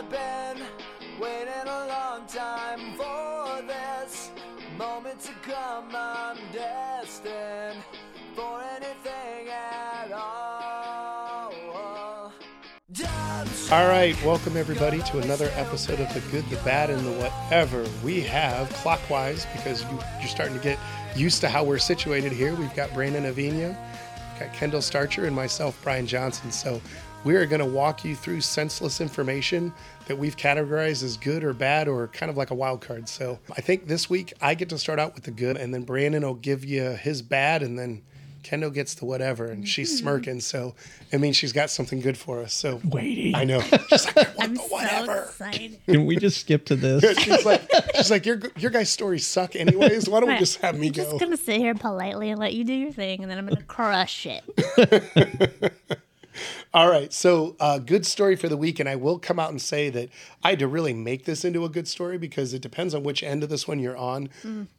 I've been waiting a long time for this moment to come. I'm destined for anything at all. All right, welcome everybody to another episode of The Good, the Bad, and the Whatever. We have clockwise because you, you're starting to get used to how we're situated here. We've got Brandon Avina, got Kendall Starcher, and myself, Brian Johnson. So we are going to walk you through senseless information that we've categorized as good or bad or kind of like a wild card. So I think this week I get to start out with the good, and then Brandon will give you his bad, and then Kendall gets the whatever, and she's mm-hmm. smirking. So it means she's got something good for us. So Waiting. I know. She's like, I want I'm the whatever. so excited. Can we just skip to this? she's like, she's like, your your guys' stories suck anyways. Why don't we just have me go? I'm just gonna sit here politely and let you do your thing, and then I'm gonna crush it. All right. So, uh, good story for the week, and I will come out and say that I had to really make this into a good story because it depends on which end of this one you're on.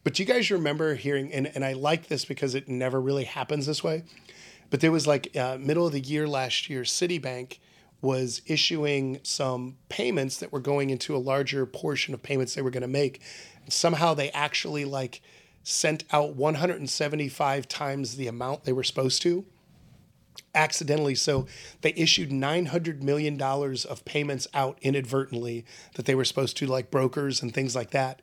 But you guys remember hearing, and and I like this because it never really happens this way. But there was like uh, middle of the year last year, Citibank was issuing some payments that were going into a larger portion of payments they were going to make. And somehow they actually like sent out 175 times the amount they were supposed to accidentally. So they issued $900 million of payments out inadvertently that they were supposed to, like brokers and things like that.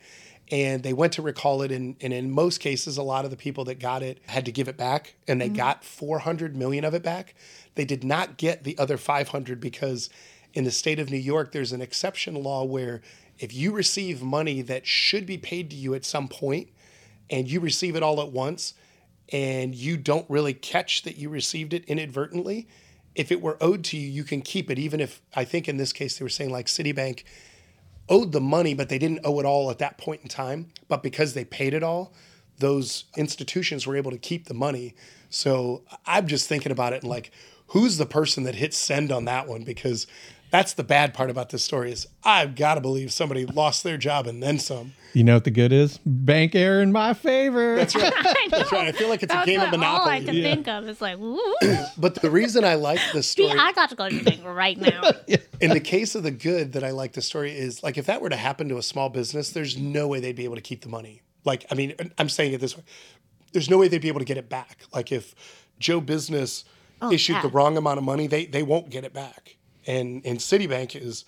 And they went to recall it. And, and in most cases, a lot of the people that got it had to give it back and they mm-hmm. got 400 million of it back. They did not get the other 500 because in the state of New York, there's an exception law where if you receive money that should be paid to you at some point and you receive it all at once, and you don't really catch that you received it inadvertently, if it were owed to you, you can keep it, even if I think in this case they were saying like Citibank owed the money, but they didn't owe it all at that point in time. But because they paid it all, those institutions were able to keep the money. So I'm just thinking about it and like, who's the person that hit send on that one? Because that's the bad part about this story is I've got to believe somebody lost their job and then some. You know what the good is? Bank error in my favor. That's right. I That's right. I feel like it's a game of Monopoly. all I can Yeah. think of is like, woo. But the reason I like this See, story I got to go to the bank right now. in the case of the good that I like the story is like if that were to happen to a small business, there's no way they'd be able to keep the money. Like, I mean, I'm saying it this way. There's no way they'd be able to get it back. Like if Joe Business oh, issued yeah. the wrong amount of money, they they won't get it back. And and Citibank is,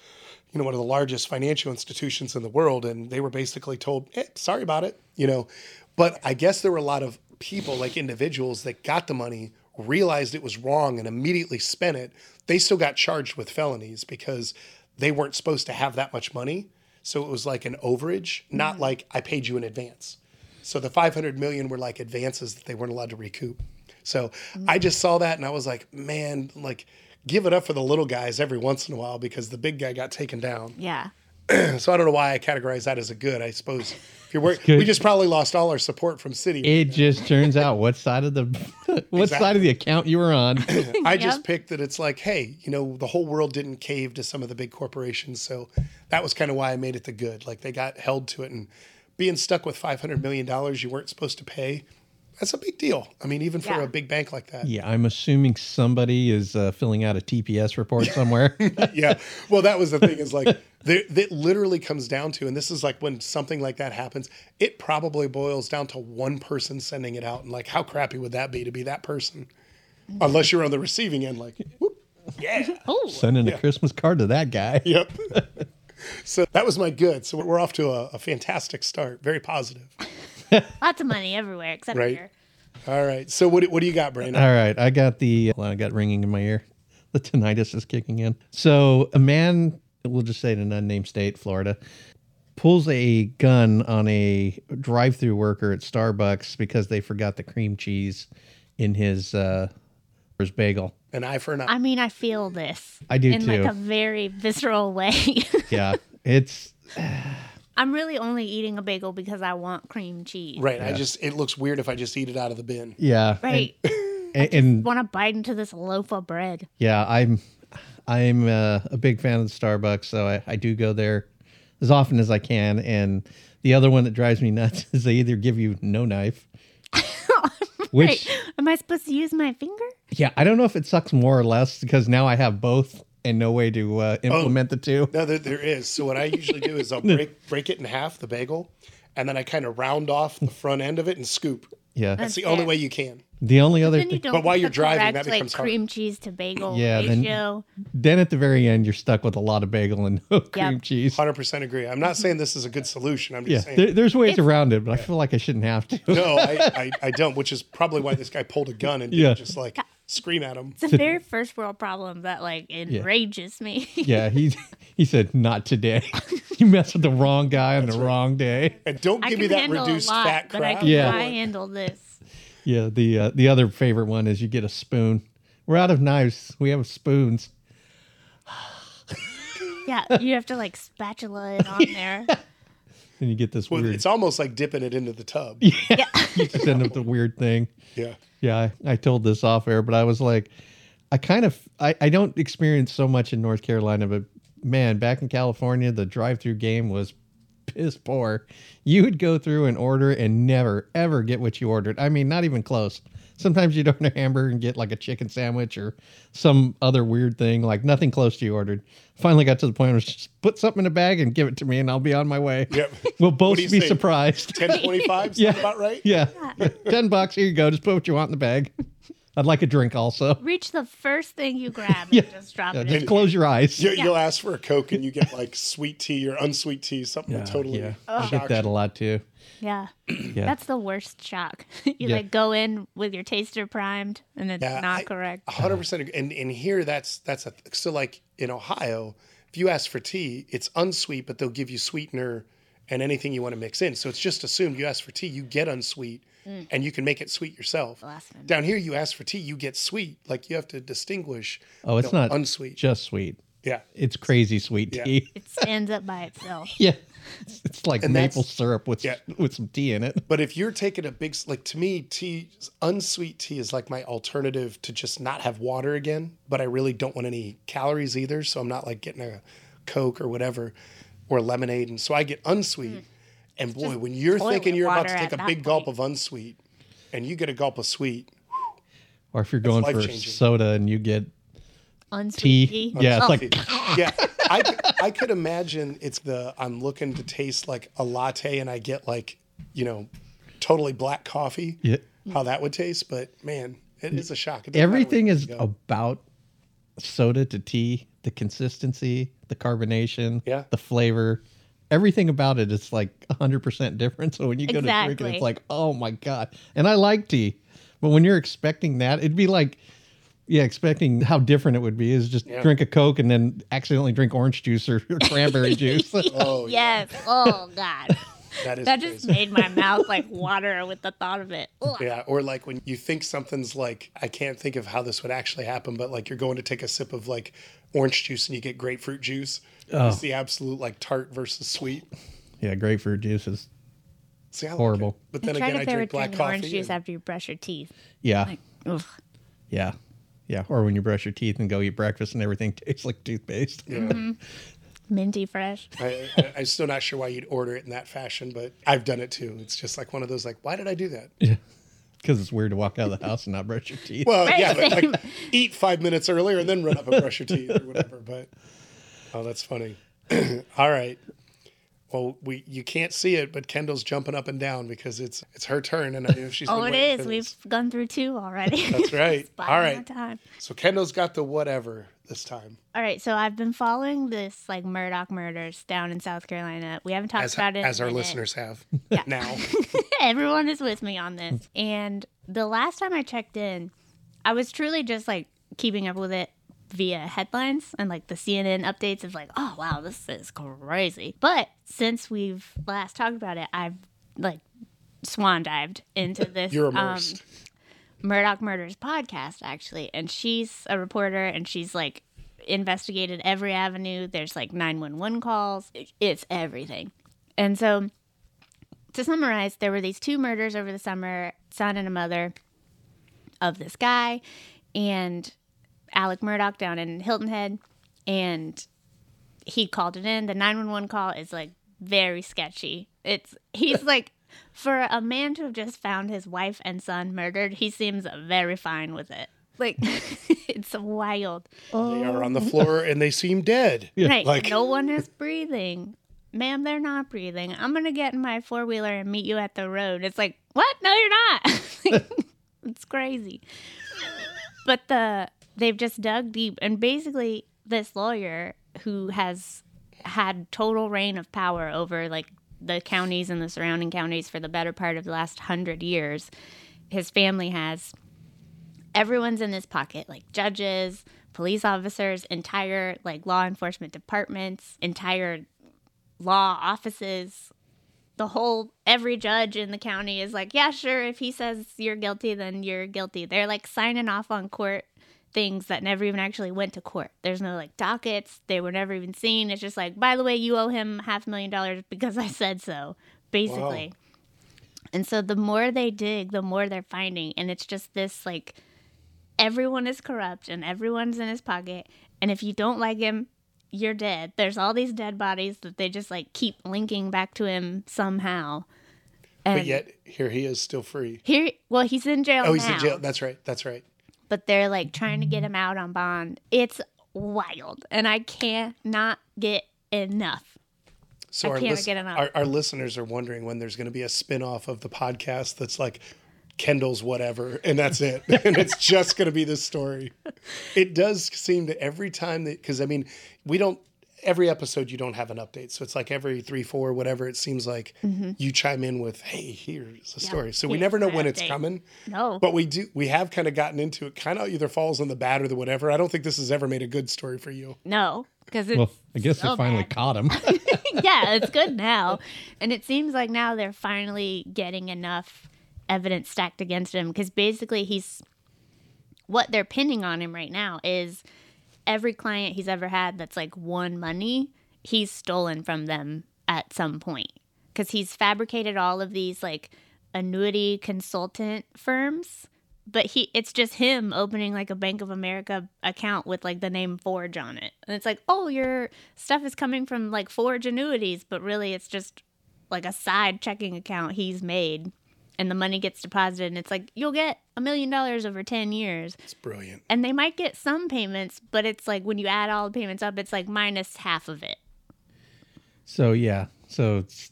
you know, one of the largest financial institutions in the world, and they were basically told, eh, sorry about it, you know. But I guess there were a lot of people, like individuals, that got the money, realized it was wrong, and immediately spent it. They still got charged with felonies because they weren't supposed to have that much money. So it was like an overage, not like I paid you in advance. So the 500 million were like advances that they weren't allowed to recoup. So I just saw that and I was like, man, like give it up for the little guys every once in a while because the big guy got taken down. Yeah. So I don't know why I categorize that as a good. I suppose if you're work, good. we just probably lost all our support from Citi. it just turns out what side of the what side of the account you were on. I just picked that it's like, hey, you know, the whole world didn't cave to some of the big corporations. So that was kind of why I made it the good. Like they got held to it and being stuck with $500 million you weren't supposed to pay. That's a big deal. I mean, even for Yeah. a big bank like that. yeah, I'm assuming somebody is uh, filling out a TPS report somewhere. yeah. Well, that was the thing is like, there, that literally comes down to, and this is like when something like that happens, it probably boils down to one person sending it out. And like, how crappy would that be to be that person? Unless you're on the receiving end, like, whoop, yeah. Oh, Sending a Christmas card to that guy. Yep. so that was my good. So we're off to a, a fantastic start. Very positive. lots of money everywhere except Right. here. All right. So what, do- what do you got, Brandon? All right, I got the well, I got ringing in my ear. The tinnitus is kicking in. So a man, we'll just say in an unnamed state, Florida, pulls a gun on a drive-through worker at Starbucks because they forgot the cream cheese in his uh his bagel. An eye for an eye. I mean, I feel this. I do too. in too. like a very visceral way. Yeah, it's I'm really only eating a bagel because I want cream cheese. right. I just, it looks weird if I just eat it out of the bin. yeah, Right. And, and, want to bite into this loaf of bread. yeah, I'm I'm uh, a big fan of Starbucks, so I, I do go there as often as I can. And the other one that drives me nuts is they either give you no knife, which Right. Am I supposed to use my finger? yeah, I don't know if it sucks more or less because now I have both and no way to uh, implement the two. No, there, there is. So what I usually do is I'll break break it in half, the bagel, and then I kind of round off the front end of it and scoop. Yeah. That's the That's only way you can. The only other thing, But while you're driving, correct, that becomes like hard. cream cheese to bagel Yeah, then- ratio. then at the very end, you're stuck with a lot of bagel and no cream cheese. Hundred percent agree. I'm not saying this is a good solution. I'm just Yeah, saying. there, there's ways around it, but I feel like I shouldn't have to. no, I, I, I don't. Which is probably why this guy pulled a gun and Yeah. just like scream at him. It's a very first world problem that like enrages me. yeah, he he said not today. you messed with the wrong guy on the wrong day. And don't give can me that reduced a lot, fat but I crap. can Yeah. I handle this. Yeah, the uh, the other favorite one is you get a spoon. We're out of knives. We have spoons. Yeah, you have to like spatula it on there. And you get this Well, weird. it's almost like dipping it into the tub. Yeah. You just end up with the weird thing. Yeah. Yeah, I, I told this off air, but I was like, I kind of, I, I don't experience so much in North Carolina, but man, back in California, the drive-through game was piss poor. You would go through and order and never ever get what you ordered. I mean, not even close. Sometimes you'd order a hamburger and get like a chicken sandwich or some other weird thing, like nothing close to you ordered. Finally got to the point where it's just put something in a bag and give it to me, and I'll be on my way. Yep. We'll both be say? surprised. 1025 Yeah. about right? Yeah. 10 bucks. Here you go. Just put what you want in the bag. I'd like a drink also. Reach the first thing you grab and Yeah. just drop Yeah, it just in. close your eyes. You, You'll ask for a Coke and you get like sweet tea or unsweet tea, something that totally yeah. I get that a lot too. Yeah. Yeah. That's the worst shock. you Yeah. like go in with your taster primed and it's Yeah, not I- correct. hundred percent. agree. And and here that's that's a so like in Ohio, if you ask for tea, it's unsweet, but they'll give you sweetener and anything you want to mix in. So it's just assumed you ask for tea, you get unsweet, mm. and you can make it sweet yourself. Blasphemy. Down here, you ask for tea, you get sweet. Like you have to distinguish. Oh, it's you know, not unsweet. just sweet. yeah, It's crazy sweet Yeah. tea. It stands up by itself. Yeah. It's, it's like And maple syrup with yeah. with some tea in it. But if you're taking a big, like to me, tea, unsweet tea is like my alternative to just not have water again. But I really don't want any calories either. So I'm not like getting a Coke or whatever or lemonade. And so I get unsweet. And boy, when you're thinking you're about to take a at that big gulp of unsweet and you get a gulp of sweet, Or if you're going for life-changing. soda and you get Unsweet tea. tea. Yeah, it's Oh, like yeah, I I could imagine it's the I'm looking to taste like a latte and I get like, you know, totally black coffee. Yeah. How that would taste. But man, it is a shock. It doesn't matter everything is go. about soda to tea, the consistency, the carbonation, Yeah. the flavor. Everything about it is like 100% different. So when you go to drink it, it's like, oh my God. And I like tea. But when you're expecting that, it'd be like, yeah, expecting how different it would be is just Yeah. drink a Coke and then accidentally drink orange juice or cranberry juice. Oh, yeah. Yes. Oh God. That is that just made my mouth like water with the thought of it. Ugh. Yeah, or like when you think something's like, I can't think of how this would actually happen, but like you're going to take a sip of like orange juice and you get grapefruit juice. Oh. It's the absolute like tart versus sweet. yeah, grapefruit juice is See, like Horrible. it. But then I tried again, if I they drink black coffee. orange juice and- after you brush your teeth. yeah, Like, ugh. yeah, yeah. Or when you brush your teeth and go eat breakfast and everything tastes like toothpaste. yeah. Mm-hmm. minty fresh. I, I, I'm still not sure why you'd order it in that fashion, but I've done it too. It's just like one of those like, why did I do that? Yeah. Because it's weird to walk out of the house and not brush your teeth. Well, Right, yeah, but like eat five minutes earlier and then run up and brush your teeth or whatever. But oh, that's funny. All right. Well, we you can't see it, but Kendall's jumping up and down because it's it's her turn, and I know she's. Oh, it is. We've gone through two already. That's right. All right. So Kendall's got the whatever this time. All right, so I've been following this like Murdaugh murders down in South Carolina. We haven't talked As, about it as our listeners have Yeah. now. Everyone is with me on this. And the last time I checked in, I was truly just like keeping up with it via headlines and like the CNN updates of like, oh wow, this is crazy. But since we've last talked about it, I've like swan dived into this You're um. Murdaugh Murders podcast actually, and she's a reporter and she's like investigated every avenue. There's like 911 calls. It's everything. And so to summarize, there were these two murders over the summer, son and a mother of this guy and Alex Murdaugh down in Hilton Head and he called it in. The 911 call is like very sketchy. It's he's like for a man to have just found his wife and son murdered, he seems very fine with it. Like it's wild. They are on the floor and they seem dead. Right. Like- no one is breathing. Ma'am, they're not breathing. I'm gonna get in my four wheeler and meet you at the road. It's like, what? No, you're not. it's crazy. But the they've just dug deep and basically this lawyer who has had total reign of power over like the counties and the surrounding counties for the better part of the last hundred years. His family has everyone's in this pocket like judges police officers entire like law enforcement departments entire law offices the whole every judge in the county is like yeah sure if he says you're guilty then you're guilty they're like signing off on court things that never even actually went to court there's no like dockets they were never even seen it's just like by the way you owe him half a million dollars because i said so basically and so the more they dig, the more they're finding. And it's just this like everyone is corrupt and everyone's in his pocket. And if you don't like him, you're dead. There's all these dead bodies that they just like keep linking back to him somehow. And But yet here he is still free. here, well, he's in jail Oh, he's now, in jail. That's right. That's right. But they're like trying to get him out on bond. It's wild, and I cannot get enough. So I our, can't lis- get enough. our our listeners are wondering when there's going to be a spin-off of the podcast that's like Kendall's whatever and that's it. and it's just going to be this story. It does seem to every time that cuz I mean, we don't every episode you don't have an update. So it's like every 3 4 whatever it seems like mm-hmm. you chime in with hey, here's a story. So we never know my when it's coming. No, But we do we have kind of gotten into it kind of either falls on the bad or the whatever. I don't think this has ever made a good story for you. no, because Well, I guess so they finally bad. caught him. yeah, it's good now. And it seems like now they're finally getting enough evidence stacked against him because basically he's what they're pinning on him right now is every client he's ever had that's like won money, he's stolen from them at some point because he's fabricated all of these like annuity consultant firms. But he, it's just him opening like a Bank of America account with like the name Forge on it, and it's like, oh, your stuff is coming from like Forge annuities, but really it's just like a side checking account he's made, and the money gets deposited, and it's like you'll get a million dollars over ten years, It's brilliant. and they might get some payments, but it's like when you add all the payments up, it's like minus half of it. so yeah, so it's,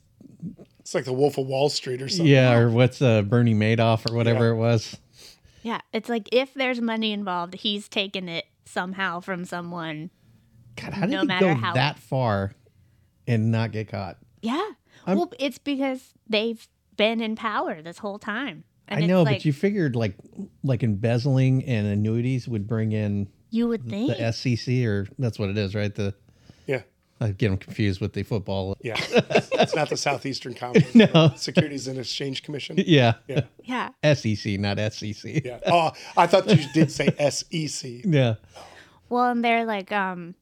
It's like the Wolf of Wall Street or something. yeah, or what's uh, Bernie Madoff or whatever Yeah. it was. Yeah, it's like if there's money involved, he's taken it somehow from someone. God, how did No he matter go how- that far and not get caught? Yeah. well, it's because they've been in power this whole time. And I know, like, but you figured like like embezzling and annuities would bring in you would think. the SEC, or that's what it is, right? The Yeah. I get them confused with the football. Yeah. it's not the Southeastern Conference. No. Securities and Exchange Commission. Yeah, Yeah. yeah. SEC, not SEC. Yeah. Oh, I thought you did say SEC. Yeah. Well, and they're like, um,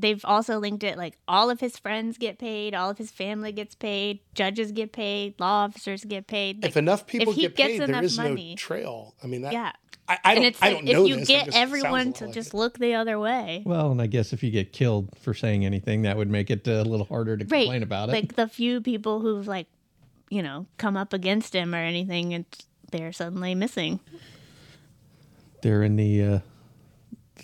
they've also linked it like all of his friends get paid, all of his family gets paid, judges get paid, law officers get paid. If enough people if he get gets paid, there enough is money- no trail. I mean, that, yeah. I, I don't, and it's I like don't if know you this. get just everyone to like just it. look the other way. Well, and I guess if you get killed for saying anything, that would make it a little harder to right. complain about it. Like the few people who've like, you know, come up against him or anything, and they're suddenly missing. They're in the uh,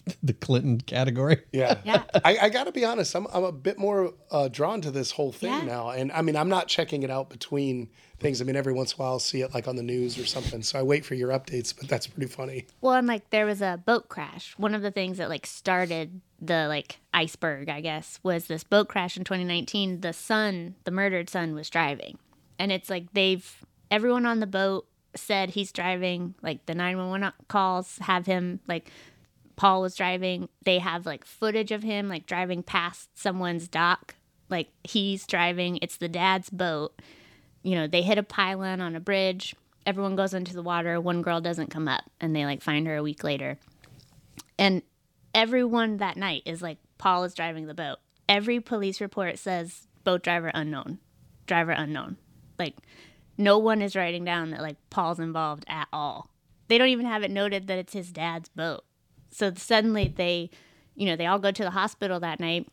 the Clinton category. Yeah. Yeah. I, I got to be honest. I'm, I'm a bit more uh, drawn to this whole thing Yeah. now. And I mean, I'm not checking it out between things. I mean, every once in a while I'll see it like on the news or something. So I wait for your updates, but that's pretty funny. Well, and like there was a boat crash. One of the things that like started the like iceberg, I guess, was this boat crash in 2019. The son, the murdered son, was driving, and it's like they've everyone on the boat said he's driving. Like the 911 calls have him like Paul was driving. They have like footage of him like driving past someone's dock. Like he's driving. It's the dad's boat. You know, they hit a pylon on a bridge. Everyone goes into the water. One girl doesn't come up, and they like find her a week later. And everyone that night is like, Paul is driving the boat. Every police report says boat driver unknown, driver unknown. Like, no one is writing down that like Paul's involved at all. They don't even have it noted that it's his dad's boat. So suddenly they, you know, they all go to the hospital that night,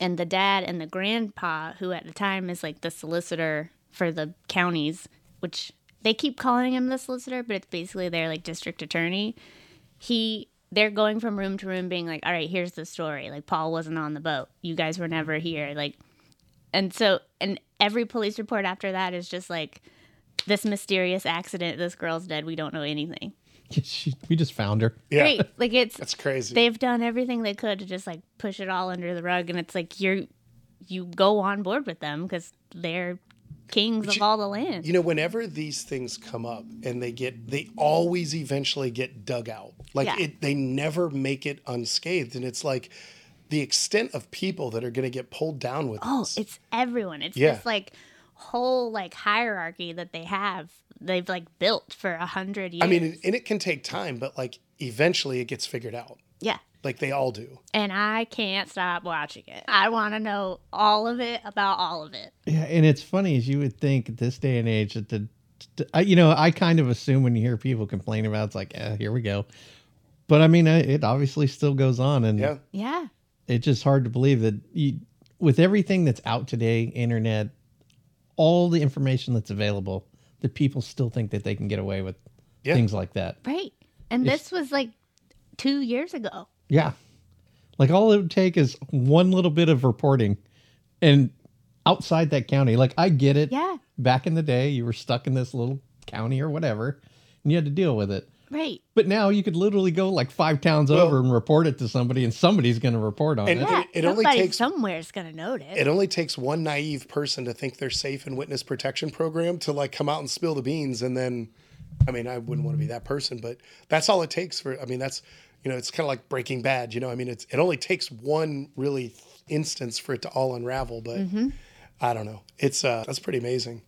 and the dad and the grandpa, who at the time is like the solicitor for the counties, which they keep calling him the solicitor, but it's basically their like district attorney. he they're going from room to room being like all right here's the story. Like paul wasn't on the boat. You guys were never here. Like and so and every police report after that is just like this mysterious accident. This girl's dead. We don't know anything She, we just found her. Yeah. Great. like it's That's crazy. they've done everything they could to just like push it all under the rug and it's like you're you go on board with them because they're kings of you- all the land you know, whenever these things come up and they get, they always eventually get dug out. Like Yeah. it, they never make it unscathed. And it's like the extent of people that are going to get pulled down with oh this. it's everyone it's Yeah. this like whole like hierarchy that they have they've like built for a hundred years I mean, and it can take time, but like eventually it gets figured out. yeah Like they all do. and i can't stop watching it i want to know all of it about all of it Yeah, and it's funny as you would think at this day and age that the, you know, I kind of assume when you hear people complain about, it, it's like, eh, here we go. But I mean, it obviously still goes on, and Yeah. yeah it's just hard to believe that you, with everything that's out today, internet, all the information that's available, that people still think that they can get away with Yeah. things like that. right and this was like two years ago Yeah. Like all it would take is one little bit of reporting and outside that county. Like I get it. Yeah. Back in the day, you were stuck in this little county or whatever and you had to deal with it. Right. But now you could literally go like five towns over and report it to somebody and somebody's going to report on And- it. yeah it- it only somebody takes- somewhere's gonna notice. It only takes one naive person to think they're safe in witness protection program to like come out and spill the beans and then I mean I wouldn't want to be that person but that's all it takes for I mean that's you know it's kind of like breaking bad you know I mean it's it only takes one really instance for it to all unravel but I don't know. It's uh that's pretty amazing.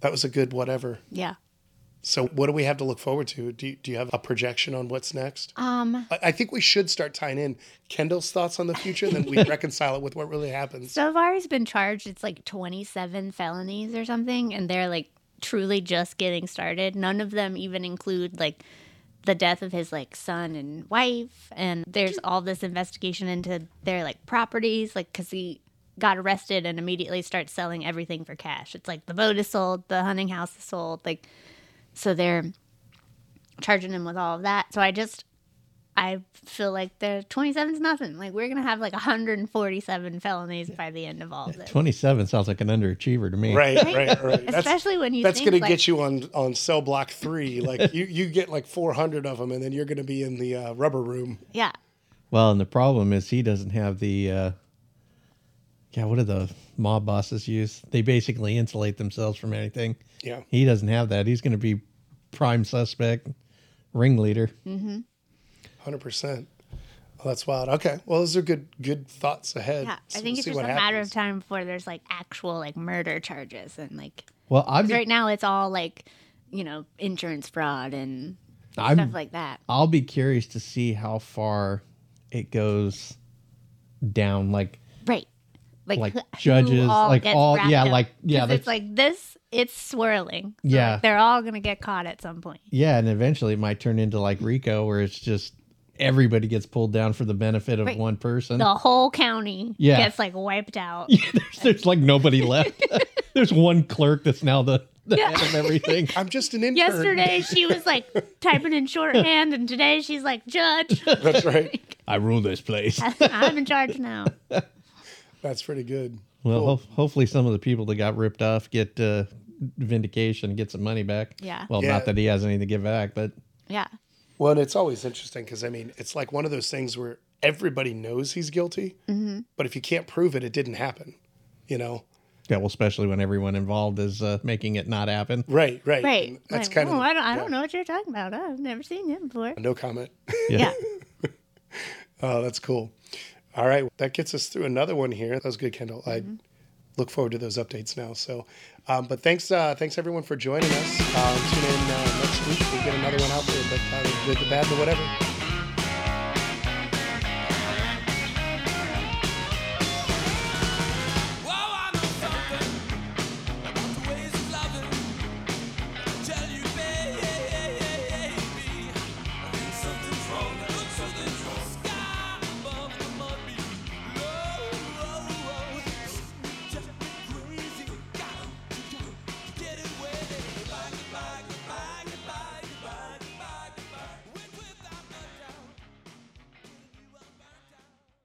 That was a good whatever. Yeah so what do we have to look forward to do you, do you have a projection on what's next um I, I think we should start tying in Kendall's thoughts on the future and then we reconcile it with what really happens So far, he's been charged. It's like 27 felonies or something, and they're like truly just getting started. None of them even include like the death of his like son and wife, and there's all this investigation into their like properties, like because he got arrested and immediately starts selling everything for cash. It's like the boat is sold, the hunting house is sold, like so they're charging him with all of that. So I just I feel like the 27 is nothing. Like we're gonna have like 147 felonies by the end of all of this. 27 sounds like an underachiever to me. right right right that's Especially when you that's think going to like, get you on on cell block three. Like you, you get like four hundred of them, and then you're going to be in the uh, rubber room. yeah, Well, and the problem is he doesn't have the, uh, yeah, what do the mob bosses use? They basically insulate themselves from anything. Yeah, He doesn't have that. He's going to be prime suspect, ringleader. Mm-hmm. hundred percent. Well, that's wild. Okay, well, those are good good thoughts ahead. yeah. So I think we'll it's just a what matter of time before there's like actual like murder charges and like Well, I'm 'cause right now it's all like you know insurance fraud and I'm stuff like that. I'll be curious to see how far it goes down. Like, Right. Like, Like who- who judges, all like all- yeah, up. like- yeah, that's- It's like this. It's swirling. So, Yeah. like, they're all gonna get caught at some point. yeah, and eventually it might turn into like Rico, where it's just everybody gets pulled down for the benefit of Right. one person. The whole county Yeah. gets like wiped out. there's, there's like nobody left. there's one clerk that's now the, the Yeah. head of everything. I'm just an intern. Yesterday she was like typing in shorthand, and today she's like judge. That's right. I rule this place. I'm in charge now. That's pretty good. Well, Cool. ho- hopefully some of the people that got ripped off get uh, vindication and get some money back. Yeah. Well, Yeah. not that he has anything to give back, but Yeah. Well, and it's always interesting because I mean, it's like one of those things where everybody knows he's guilty, Mm-hmm. but if you can't prove it, it didn't happen. You know? yeah, well, especially when everyone involved is uh, making it not happen. Right, right. Right. And That's Like, kind oh, of. I don't, I yeah. don't know what you're talking about. I've never seen him before. No comment. Yeah. Oh, that's cool. All right, that gets us through another one here. That was good, Kendall. I look forward to those updates now. So, um, but thanks, uh, thanks everyone for joining us. Um, tune in uh, next week. We'll get another one out there, but uh, the good, the bad, the whatever.